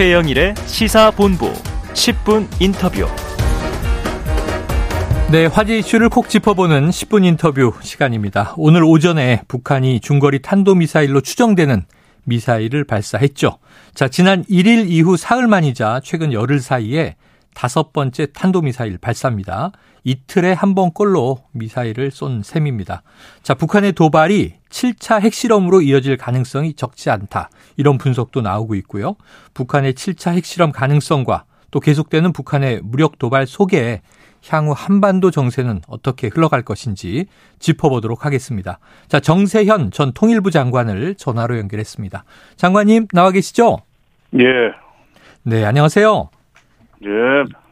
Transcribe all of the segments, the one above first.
최영일의 시사본부 10분 인터뷰. 네, 화제 이슈를 콕 짚어보는 10분 인터뷰 시간입니다. 오늘 오전에 북한이 중거리 탄도미사일로 추정되는 미사일을 발사했죠. 자, 지난 1일 이후 사흘 만이자 최근 열흘 사이에 다섯 번째 탄도미사일 발사입니다. 이틀에 한 번꼴로 미사일을 쏜 셈입니다. 자, 북한의 도발이 7차 핵실험으로 이어질 가능성이 적지 않다. 이런 분석도 나오고 있고요. 북한의 7차 핵실험 가능성과 또 계속되는 북한의 무력 도발 속에 향후 한반도 정세는 어떻게 흘러갈 것인지 짚어보도록 하겠습니다. 자, 정세현 전 통일부 장관을 전화로 연결했습니다. 장관님 나와 계시죠? 예. 네, 안녕하세요. 예.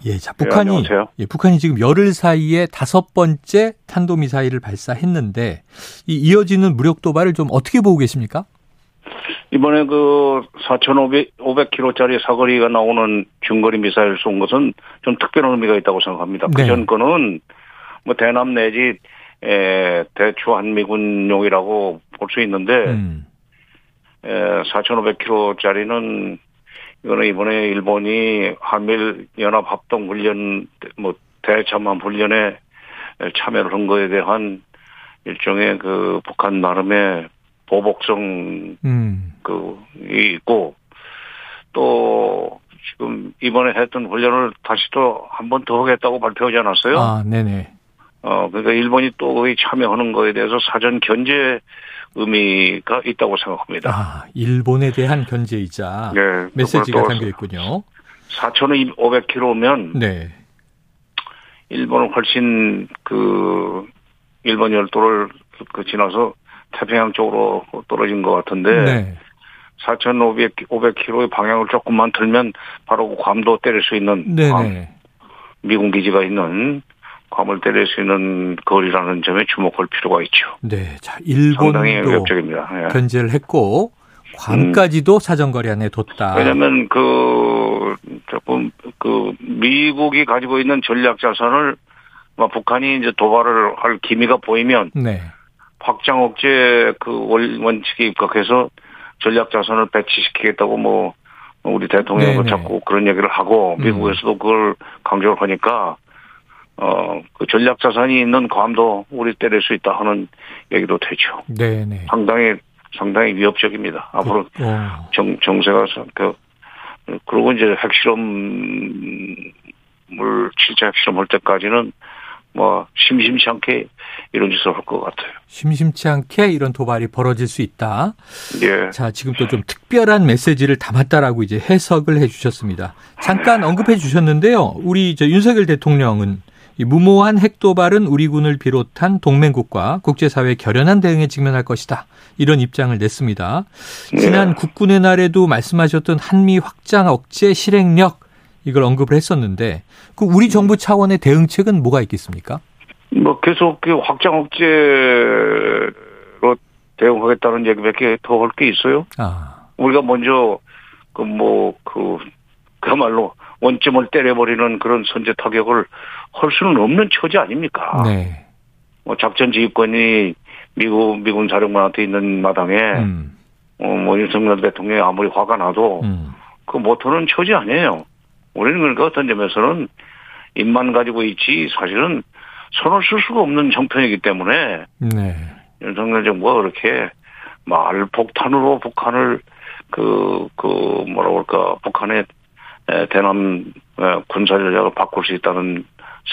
예, 자, 북한이, 네, 예, 북한이 지금 열흘 사이에 다섯 번째 탄도 미사일을 발사했는데, 이 이어지는 무력 도발을 좀 어떻게 보고 계십니까? 이번에 그 4,500km짜리 사거리가 나오는 중거리 미사일 쏜 것은 좀 특별한 의미가 있다고 생각합니다. 네. 그전 거는 뭐 대남 내지 에, 대추 한미군용이라고 볼 수 있는데 음, 에, 4,500km짜리는 이거는 이번에 일본이 한일 연합 합동 훈련 뭐 대참한 훈련에 참여를 한 거에 대한 일종의 그 북한 나름의 보복성 음, 그이 있고 또 지금 이번에 했던 훈련을 다시 또 한 번 더 하겠다고 발표하지 않았어요? 아, 네네. 어 그러니까 일본이 또 거기 참여하는 거에 대해서 사전 견제 의미가 있다고 생각합니다. 아, 일본에 대한 견제이자 네, 메시지가 또 담겨 있군요. 4,500km면 네. 일본은 훨씬 그 일본 열도를 그 지나서 태평양 쪽으로 떨어진 것 같은데 네. 4,500km의 방향을 조금만 틀면 바로 그 괌도 때릴 수 있는 괌, 네네. 미군 기지가 있는 괌을 때릴 수 있는 거리라는 점에 주목할 필요가 있죠. 네. 자, 상당히 일본도 위협적입니다. 예. 견제를 했고, 괌까지도 사정거리 안에 뒀다. 왜냐하면 그 조금 그 미국이 가지고 있는 전략 자산을 뭐 북한이 이제 도발을 할 기미가 보이면 네. 확장 억제 그 원- 원칙에 입각해서 전략 자산을 배치시키겠다고 뭐 우리 대통령도 네네. 자꾸 그런 얘기를 하고 음. 미국에서도 그걸 강조를 하니까 어 그 전략 자산이 있는 괌도 우리 때릴 수 있다 하는 얘기도 되죠. 네네. 상당히 상당히 위협적입니다. 앞으로 어, 정 정세가 그 그리고 이제 핵실험을 진짜 핵실험 할 때까지는 뭐 심심치 않게 이런 짓을 할 것 같아요. 심심치 않게 이런 도발이 벌어질 수 있다. 예. 자, 지금 또 좀 특별한 메시지를 담았다라고 이제 해석을 해 주셨습니다. 잠깐 언급해 주셨는데요. 우리 저 윤석열 대통령은 이 무모한 핵 도발은 우리 군을 비롯한 동맹국과 국제사회의 결연한 대응에 직면할 것이다. 이런 입장을 냈습니다. 지난 예. 국군의 날에도 말씀하셨던 한미 확장 억제 실행력 이걸 언급을 했었는데 그 우리 정부 차원의 대응책은 뭐가 있겠습니까? 뭐 계속 그 확장 억제로 대응하겠다는 얘기밖에 더 할 게 있어요. 아, 우리가 먼저 그 뭐그 그야말로 원점을 때려버리는 그런 선제 타격을 할 수는 없는 처지 아닙니까? 네. 뭐 작전 지휘권이 미국 미군 사령관한테 있는 마당에 음, 어, 뭐 윤석열 대통령이 아무리 화가 나도 음. 그 못하는 처지 아니에요. 우리는 그러니까 어떤 점에서는 입만 가지고 있지 사실은 손을 쓸 수가 없는 형편이기 때문에 네. 윤석열 정부가 그렇게 말 폭탄으로 북한을 그, 그, 뭐라 그럴까, 북한의 에, 대남 에, 군사 전략을 바꿀 수 있다는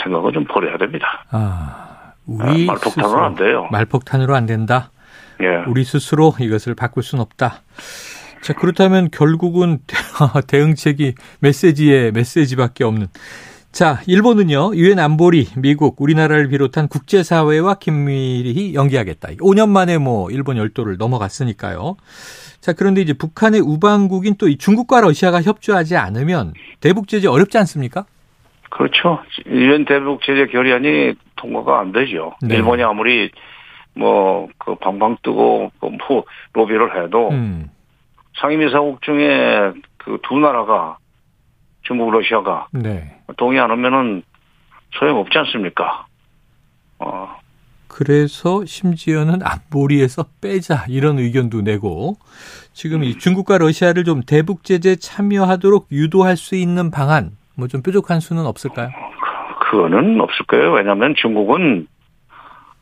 생각은 좀 버려야 됩니다. 아, 우리 아, 말폭탄으로 스스로 안 돼요. 말폭탄으로 안 된다. 예. 우리 스스로 이것을 바꿀 수는 없다. 자, 그렇다면 결국은 대응책이 메시지에 메시지밖에 없는. 자, 일본은요, 유엔 안보리, 미국, 우리나라를 비롯한 국제사회와 긴밀히 연계하겠다. 5년 만에 뭐, 일본 열도를 넘어갔으니까요. 자, 그런데 이제 북한의 우방국인 또이 중국과 러시아가 협조하지 않으면 대북 제재 어렵지 않습니까? 그렇죠. 유엔 대북 제재 결의안이 통과가 안 되죠. 네. 일본이 아무리 뭐 그 방방 뜨고 그뭐 로비를 해도 음, 상임이사국 중에 그 두 나라가 중국, 러시아가 네. 동의 안 하면은 소용 없지 않습니까? 어, 그래서 심지어는 앞머리에서 빼자 이런 의견도 내고 지금 이 중국과 러시아를 좀 대북 제재 참여하도록 유도할 수 있는 방안 뭐 좀 뾰족한 수는 없을까요? 그거는 없을 거예요. 왜냐하면 중국은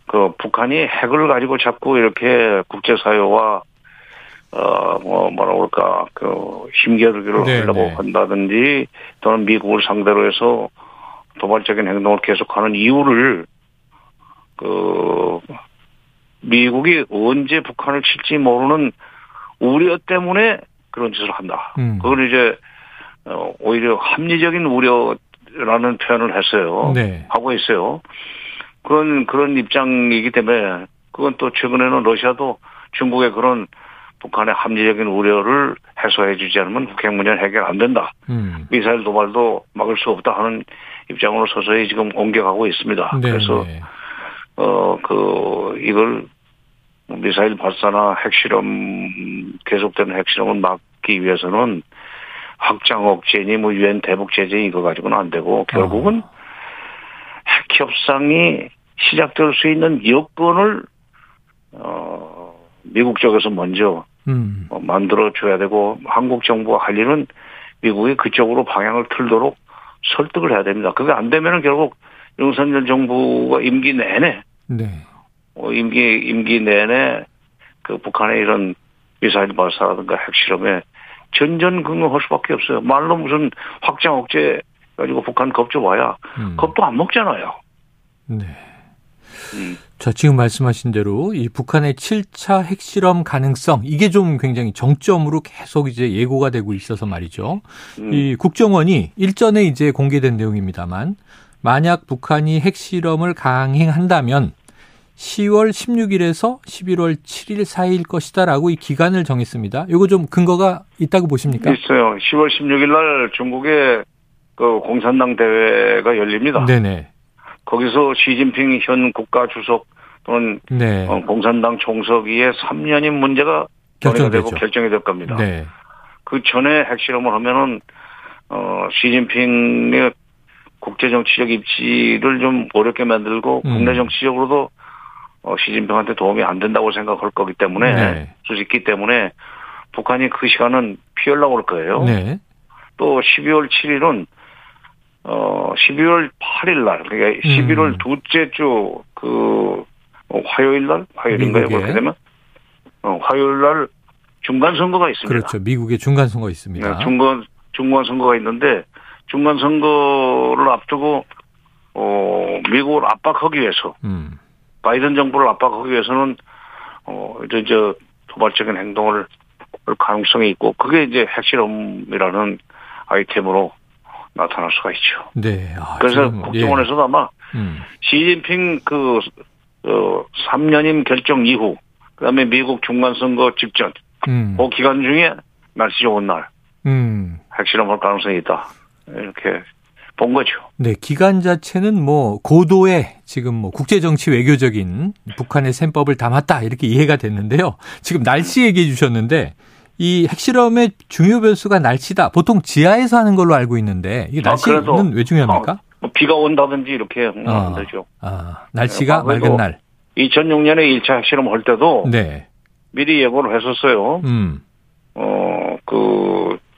그 북한이 핵을 가지고 자꾸 이렇게 국제사회와 어뭐 뭐라 그럴까 그 힘겨루기를 네, 하려고 네. 한다든지 또는 미국을 상대로 해서 도발적인 행동을 계속하는 이유를 그 미국이 언제 북한을 칠지 모르는 우려 때문에 그런 짓을 한다. 음. 그걸 이제 어, 오히려 합리적인 우려라는 표현을 했어요. 네. 하고 있어요. 그런 그런 입장이기 때문에 그건 또 최근에는 러시아도 중국의 그런 북한의 합리적인 우려를 해소해주지 않으면 북핵 문제는 해결 안 된다. 음. 미사일 도발도 막을 수 없다 하는 입장으로 서서히 지금 옮겨가고 있습니다. 네, 그래서 네. 어그 이걸 미사일 발사나 핵실험 계속되는 핵실험을 막기 위해서는 확장 억제니 뭐 유엔 대북 제재 이거 가지고는 안 되고 결국은 어. 핵 협상이 시작될 수 있는 여건을 어 미국 쪽에서 먼저 음. 어, 만들어 줘야 되고 한국 정부가 할 일은 미국이 그쪽으로 방향을 틀도록 설득을 해야 됩니다. 그게 안 되면은 결국 윤석열 정부가 임기 내내 네. 어, 임기 임기 내내 그 북한의 이런 미사일 발사라든가 핵실험에 전전긍긍할 수밖에 없어요. 말로 무슨 확장 억제 가지고 북한 겁줘봐야 음. 겁도 안 먹잖아요. 네. 음. 자, 지금 말씀하신 대로 이 북한의 7차 핵실험 가능성 이게 좀 굉장히 정점으로 계속 이제 예고가 되고 있어서 말이죠. 음. 이 국정원이 일전에 이제 공개된 내용입니다만 만약 북한이 핵실험을 강행한다면 10월 16일에서 11월 7일 사이일 것이다라고 이 기간을 정했습니다. 이거 좀 근거가 있다고 보십니까? 있어요. 10월 16일 날 중국의 그 공산당 대회가 열립니다. 네네. 거기서 시진핑 현 국가 주석 또는 네. 어, 공산당 총서기의 3년인 문제가 논의가 되고 결정되죠. 결정이 될 겁니다. 네. 그 전에 핵실험을 하면은 어 시진핑의 국제 정치적 입지를 좀 어렵게 만들고 음. 국내 정치적으로도 어 시진핑한테 도움이 안 된다고 생각할 거기 때문에 네. 수직기 때문에 북한이 그 시간은 피하려고 할 거예요. 네. 또 12월 7일은 어 12월 8일 날 그러니까 11월 음. 둘째 주 그 화요일 날 화요일인가요? 미국에. 그렇게 되면 어 화요일 날 중간 선거가 있습니다. 그렇죠. 미국의 중간 선거 있습니다. 네, 중간 중간 선거가 있는데 중간 선거를 앞두고 어 미국을 압박하기 위해서 음. 바이든 정부를 압박하기 위해서는 어 이제 저 도발적인 행동을 할 가능성이 있고 그게 이제 핵실험이라는 아이템으로 나타날 수가 있죠. 네. 아, 그래서 지금, 국정원에서도 아마 예. 음. 시진핑 그 어, 3년임 결정 이후 그다음에 미국 중간 선거 직전 음. 그 기간 중에 날씨 좋은 날 음. 핵실험할 가능성이 있다. 이렇게 본 거죠. 네, 기간 자체는 뭐 고도의 지금 뭐 국제 정치 외교적인 북한의 셈법을 담았다 이렇게 이해가 됐는데요. 지금 날씨 얘기해 주셨는데 이 핵실험의 중요 변수가 날씨다. 보통 지하에서 하는 걸로 알고 있는데 아, 날씨는 그래도- 왜 중요합니까? 어, 뭐 비가 온다든지 이렇게 아. 안 되죠. 아, 날씨가 네, 맑은 날. 2006년에 1차 핵실험 할 때도 네. 미리 예고를 했었어요. 음. 어, 그,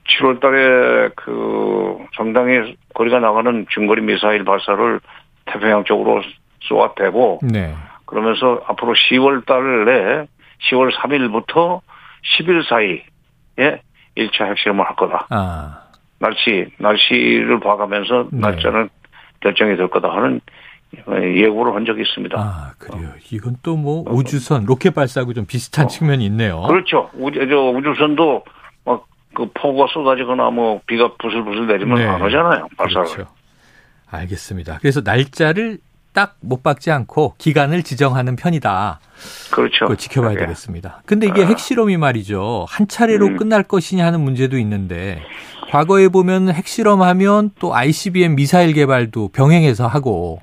7월 달에 그 상당히 거리가 나가는 중거리 미사일 발사를 태평양 쪽으로 쏘아대고 네. 그러면서 앞으로 10월 달에 10월 3일부터 10일 사이에 1차 핵실험을 할 거다. 아. 날씨, 날씨를 봐가면서 네. 날짜는 결정이 될 거다 하는 예고를 한 적이 있습니다. 아, 그래요. 이건 또 뭐 우주선 로켓 발사하고 좀 비슷한 측면이 있네요. 그렇죠. 우주, 저 우주선도 막 그 폭우가 쏟아지거나 뭐 비가 부슬부슬 내리면 네. 안 하잖아요. 발사를. 그렇죠. 알겠습니다. 그래서 날짜를 딱 못 박지 않고 기간을 지정하는 편이다. 그렇죠. 그거 지켜봐야 그게. 되겠습니다. 근데 이게 아. 핵실험이 말이죠. 한 차례로 음. 끝날 것이냐 하는 문제도 있는데 과거에 보면 핵실험하면 또 ICBM 미사일 개발도 병행해서 하고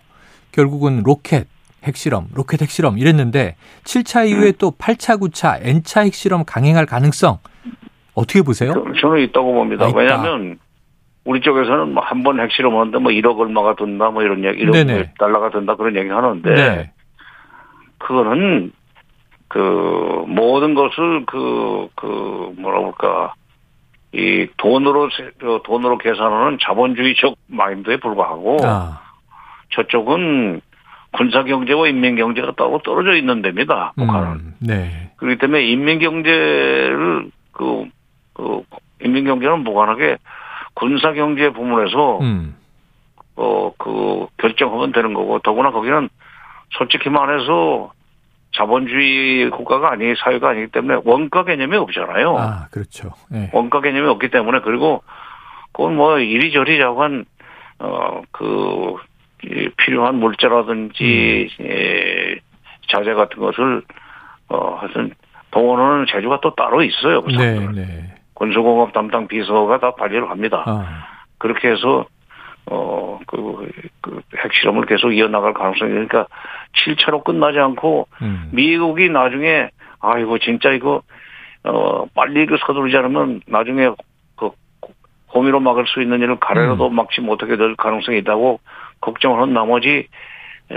결국은 로켓 핵실험, 로켓 핵실험 이랬는데 7차 이후에 음. 또 8차, 9차 N차 핵실험 강행할 가능성 어떻게 보세요? 저- 저는 있다고 봅니다. 아. 왜냐하면 우리 쪽에서는 뭐 한 번 핵실험하는데 뭐 1억 얼마가 든다 뭐 이런 얘기, 1억 네네. 달러가 든다 그런 얘기 하는데 네. 그거는 그 모든 것을 그그 뭐라 그럴까 이 돈으로 세- 그 돈으로 계산하는 자본주의적 마인드에 불과하고 아, 저쪽은 군사 경제와 인민 경제가 따로 떨어져 있는 데입니다. 북한은. 음, 네. 그렇기 때문에 인민 경제를 그, 그 인민 경제는 무관하게 군사 경제 부문에서 음, 어 그 결정하면 되는 거고 더구나 거기는 솔직히 말해서 자본주의 국가가 아니 사회가 아니기 때문에 원가 개념이 없잖아요. 아, 그렇죠. 네. 원가 개념이 없기 때문에 그리고 그건 뭐 이리저리 자관 어그 필요한 물자라든지 음. 예, 자재 같은 것을 어 하여튼 동원하는 제주가 또 따로 있어요. 그 네. 네. 군수공업 담당 비서가 다 관리를 합니다. 아, 그렇게 해서 어, 그, 그, 핵실험을 계속 이어나갈 가능성이, 그러니까 7차로 끝나지 않고, 음, 미국이 나중에, 아이고, 진짜 이거, 어, 빨리 그 서두르지 않으면 나중에 그, 호미로 막을 수 있는 일을 가래로도 음. 막지 못하게 될 가능성이 있다고 걱정하는 나머지, 에,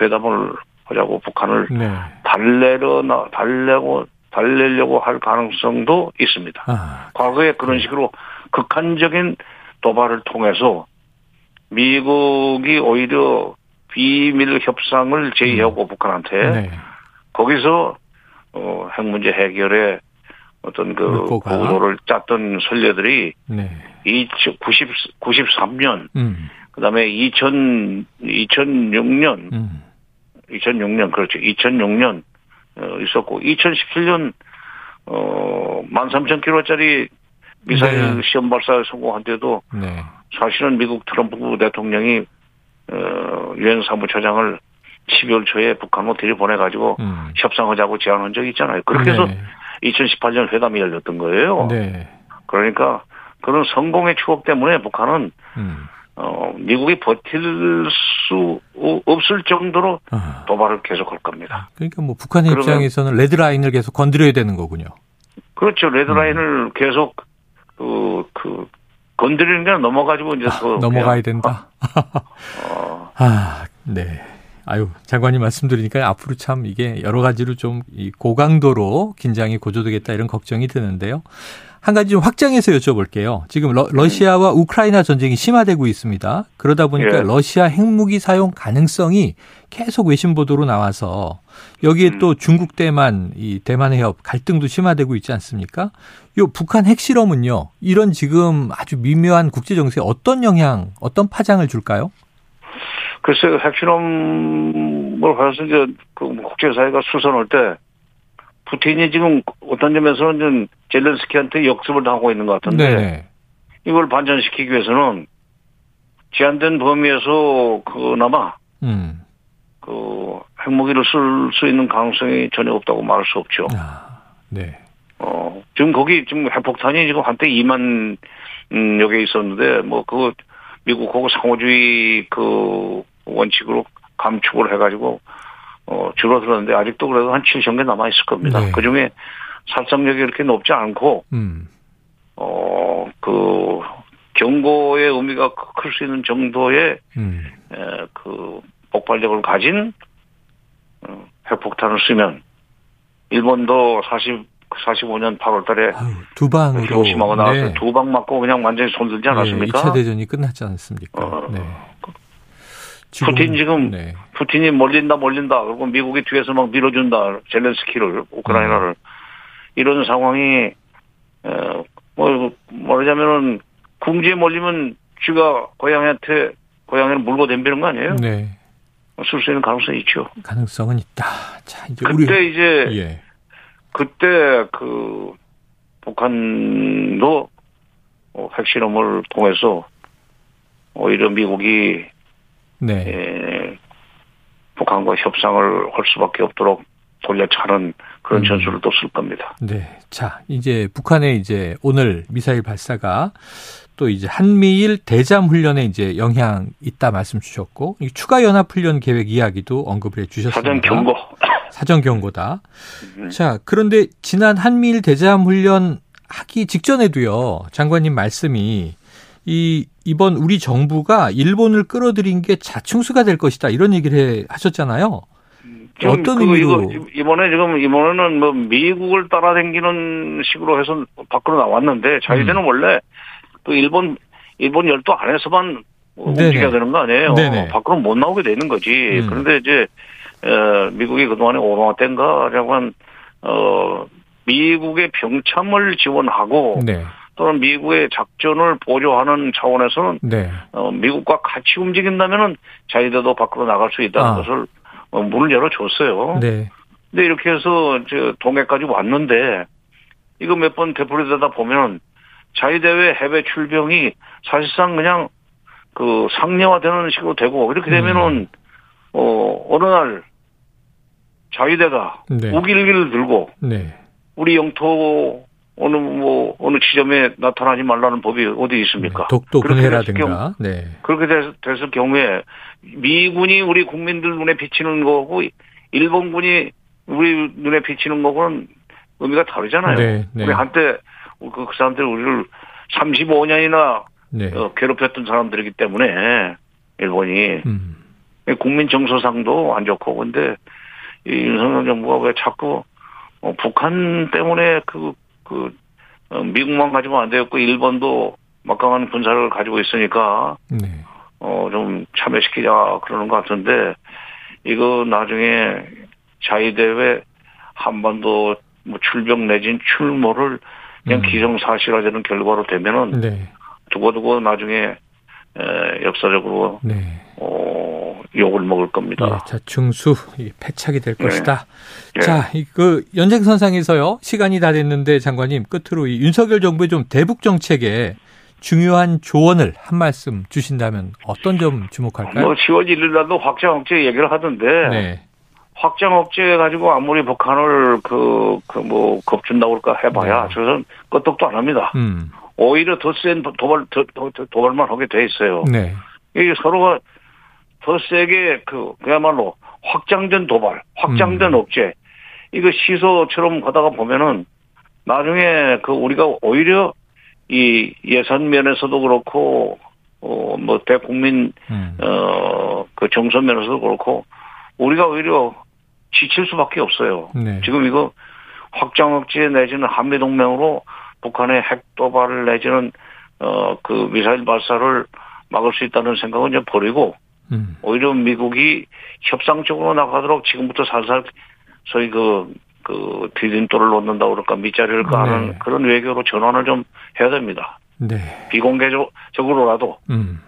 회담을 하자고 북한을 네. 달래려, 나, 달래고, 달래려고 할 가능성도 있습니다. 아, 과거에 그런 식으로 극한적인 도발을 통해서 미국이 오히려 비밀 협상을 제의하고 북한한테 네. 거기서 어, 핵 문제 해결에 어떤 그. 구도를 짰던 선례들이 네. 90, 93년 음, 그다음에 2000 2006년 음, 2006년 그렇죠 2006년 어, 있었고 2017년 어 13,000km짜리 미사일 네. 시험 발사에 성공한 때도 네. 사실은 미국 트럼프 대통령이 어 유엔 사무처장을 12월 초에 북한으로 들이보내 가지고 음. 협상하자고 제안한 적이 있잖아요. 그렇게 해서 네. 2018년 회담이 열렸던 거예요. 네. 그러니까 그런 성공의 추억 때문에 북한은 음. 어 미국이 버틸 수 없을 정도로 아. 도발을 계속할 겁니다. 그러니까 뭐 북한의 그러면- 입장에서는 레드라인을 계속 건드려야 되는 거군요. 그렇죠. 음. 레드라인을 계속 그, 그 건드리는 게 넘어가지고 이제 또 아, 넘어가야 된다. 어, 아, 네. 아유, 장관님 말씀 드리니까 앞으로 참 이게 여러 가지로 좀 이 고강도로 긴장이 고조되겠다 이런 걱정이 드는데요. 한 가지 좀 확장해서 여쭤볼게요. 지금 러, 시아와 우크라이나 전쟁이 심화되고 있습니다. 그러다 보니까 예. 러시아 핵무기 사용 가능성이 계속 외신 보도로 나와서 여기에 음. 또 중국 대만 이 대만 해협 갈등도 심화되고 있지 않습니까? 요 북한 핵실험은요. 이런 지금 아주 미묘한 국제 정세에 어떤 영향, 어떤 파장을 줄까요? 글쎄요, 핵실험을 해서 이제 그 국제사회가 수선할 때 푸틴이 지금 어떤 점에서는 좀 젤렌스키한테 역습을 당하고 있는 것 같은데 네. 이걸 반전시키기 위해서는 제한된 범위에서 그나마 음. 그 핵무기를 쓸 수 있는 가능성이 전혀 없다고 말할 수 없죠. 아, 네. 어, 지금 거기 지금 핵폭탄이 지금 한때 2만 음, 여기 있었는데 뭐 그거 미국 그거 상호주의 그 원칙으로 감축을 해가지고 어 줄어들었는데 아직도 그래도 한 7천 개 남아 있을 겁니다. 네. 그 중에 살상력이 그렇게 높지 않고 음. 어그 경고의 의미가 클 수 있는 정도의 음. 에, 그 폭발력을 가진 어, 핵폭탄을 쓰면 일본도 40 45년 8월 달에 아유, 두 방으로 히로시마가 나와서 네. 두방 맞고 그냥 완전히 손들지 않았습니까? 2차 대전이 끝났지 않습니까? 어. 네. 푸틴 지금 네. 푸틴이 몰린다 몰린다 그리고 미국이 뒤에서 막 밀어준다 젤렌스키를 우크라이나를 이런 상황이 어, 뭐 말하자면은 궁지에 몰리면 쥐가 고양이한테 고양이를 물고 덤비는 거 아니에요? 네. 쓸수 있는 가능성이 있죠. 가능성은 있다. 자, 이제 그때 우리 이제 예. 그때 그 북한도 어, 핵실험을 통해서 오히려 미국이 네. 에, 북한과 협상을 할 수밖에 없도록 돌려차는 그런 음. 전술을 또쓸 겁니다. 네. 자, 이제 북한의 이제 오늘 미사일 발사가 또 이제 한미일 대잠 훈련에 이제 영향 있다 말씀 주셨고 이 추가 연합 훈련 계획 이야기도 언급을 해 주셨습니다. 사전 경고. 사전 경고다. 음. 자, 그런데 지난 한미일 대잠 훈련 하기 직전에도요. 장관님 말씀이 이 이번 우리 정부가 일본을 끌어들인 게 자충수가 될 것이다. 이런 얘기를 해, 하셨잖아요. 어떤 그 의미로? 이거 이번에 지금 이번에는 뭐 미국을 따라다니는 식으로 해서 밖으로 나왔는데 자유대는 음. 원래 그 일본 일본 열도 안에서만 네네. 움직여야 되는 거 아니에요? 네네. 밖으로 못 나오게 되는 거지. 음. 그런데 이제 어, 미국이 그동안에 오바마 때인가라고 한 어, 미국의 병참을 지원하고 네. 또는 미국의 작전을 보조하는 차원에서는 네. 어, 미국과 같이 움직인다면은 자유대도 밖으로 나갈 수 있다는 아. 것을 어, 문을 열어줬어요. 네. 근데 이렇게 해서 저 동해까지 왔는데 이거 몇 번 되풀이 되다 보면 자유대회 해외 출병이 사실상 그냥 그 상례화되는 식으로 되고 이렇게 되면은 음. 어 어느 날 자유대가 네. 우길기를 들고 네. 우리 영토 어느 뭐 어느 지점에 나타나지 말라는 법이 어디 있습니까? 독도 됐을 경우- 분해라든가. 네. 그렇게 됐, 됐을 경우에 미군이 우리 국민들 눈에 비치는 거고 일본군이 우리 눈에 비치는 거고는 의미가 다르잖아요. 네, 네. 우리 한때 그, 그 사람들 우리를 35년이나 네. 어, 괴롭혔던 사람들이기 때문에 일본이 음. 국민 정서상도 안 좋고 근데 이 윤석열 정부가 왜 자꾸 어, 북한 때문에 그, 그, 어, 미국만 가지고 안 되었고 일본도 막강한 군사를 가지고 있으니까 네. 어, 좀 참여시키자 그러는 것 같은데, 이거 나중에 자위대회 한반도 뭐 출병 내진 출몰을 그냥 음. 기정사실화되는 결과로 되면은 네. 두고두고 나중에 에, 역사적으로 네. 어, 욕을 먹을 예, 겁니다. 자충수 이 패착이 될 네. 것이다. 예. 자, 이그 연장선상에서요. 시간이 다 됐는데 장관님 끝으로 이 윤석열 정부의 좀 대북 정책에 중요한 조언을 한 말씀 주신다면 어떤 점 주목할까요? 뭐 10월 1일 날도 확장 억제 얘기를 하던데 네. 확장 억제 가지고 아무리 북한을 그 그 뭐 겁준다고 그럴까 해봐야 네. 저는 끄떡도 안 합니다. 음. 오히려 더 센 도발 더, 더, 더 도발만 하게 돼 있어요. 네. 이게 서로가 더 세게 그 그야말로 확장된 도발, 확장된 음. 억제 이거 시소처럼 가다가 보면은 나중에 그 우리가 오히려 이 예산 면에서도 그렇고 어뭐 대국민 음. 어그 정선 면에서도 그렇고 우리가 오히려 지칠 수밖에 없어요. 네. 지금 이거 확장 억제 내지는 한미 동맹으로 북한의 핵 도발을 내지는 어 그 미사일 발사를 막을 수 있다는 생각은 이제 버리고 음. 오히려 미국이 협상적으로 나가도록 지금부터 살살 소위 그, 그 디딤돌을 놓는다 그럴까 밑자리를 까는 네. 그런 외교로 전환을 좀 해야 됩니다. 네. 비공개적으로라도 음.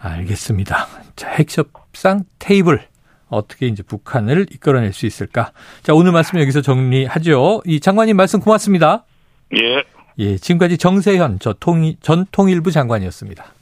알겠습니다. 자, 핵협상 테이블 어떻게 이제 북한을 이끌어낼 수 있을까? 자, 오늘 말씀 여기서 정리하죠. 이 장관님 말씀 고맙습니다. 예. 예, 지금까지 정세현 전 통일부 장관이었습니다.